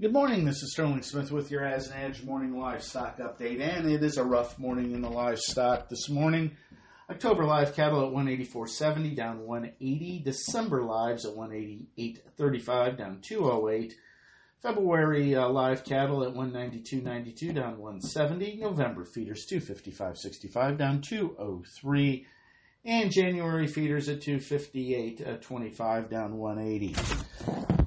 Good morning. This is Sterling Smith with your As an Edge morning livestock update, and it is a rough morning in the livestock this morning. October live cattle at 184.70 down 180. December lives at 188.35 down 208. February uh, live cattle at 192.92 down 170. November feeders 255.65 down 203. And January feeders at 258.25 down 180.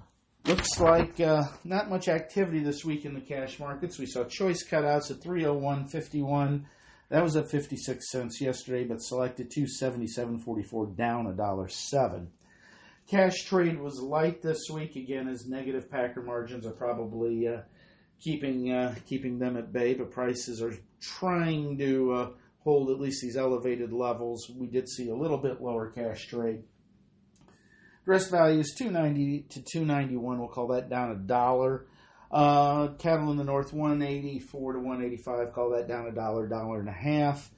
Looks like uh, not much activity this week in the cash markets. We saw choice cutouts at 301.51. That was at 56 cents yesterday, but selected 277.44 down a dollar seven. Cash trade was light this week again, as negative packer margins are probably uh, keeping uh, keeping them at bay. But prices are trying to uh, hold at least these elevated levels. We did see a little bit lower cash trade Dress value is 290 to 291. We'll call that down a dollar. Uh, cattle in the north 184 to 185. Call that down a dollar, dollar and a half.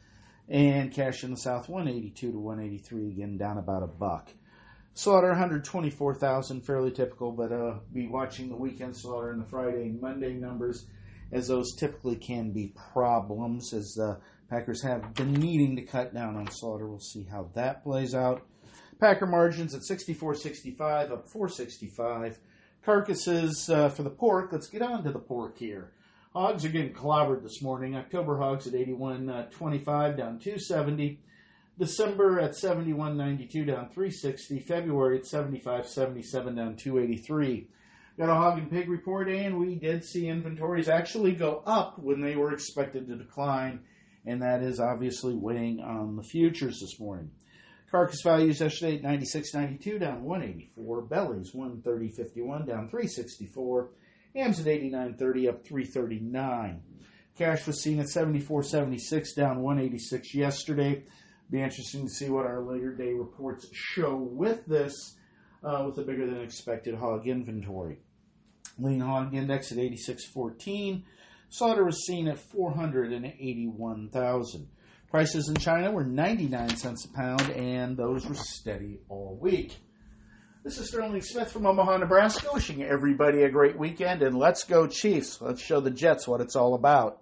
And cash in the south 182 to 183. Again, down about a buck. Slaughter 124,000, fairly typical, but uh, be watching the weekend slaughter and the Friday and Monday numbers, as those typically can be problems, as the Packers have been needing to cut down on slaughter. We'll see how that plays out. Packer margins at 64.65, up 465. Carcasses uh, for the pork. Let's get on to the pork here. Hogs are getting clobbered this morning. October hogs at 81.25, down 270. December at 71.92, down 360. February at 75.77, down 283. Got a hog and pig report, and we did see inventories actually go up when they were expected to decline, and that is obviously weighing on the futures this morning. Carcass values yesterday at 96.92 down 184. Bellies 130.51 down 364. Hams at 89.30 up 339. Cash was seen at 74.76 down 186 yesterday. Be interesting to see what our later day reports show with this, uh, with a bigger than expected hog inventory. Lean hog index at 86.14. Slaughter was seen at 481,000. Prices in China were 99 cents a pound, and those were steady all week. This is Sterling Smith from Omaha, Nebraska, wishing everybody a great weekend, and let's go Chiefs. Let's show the Jets what it's all about.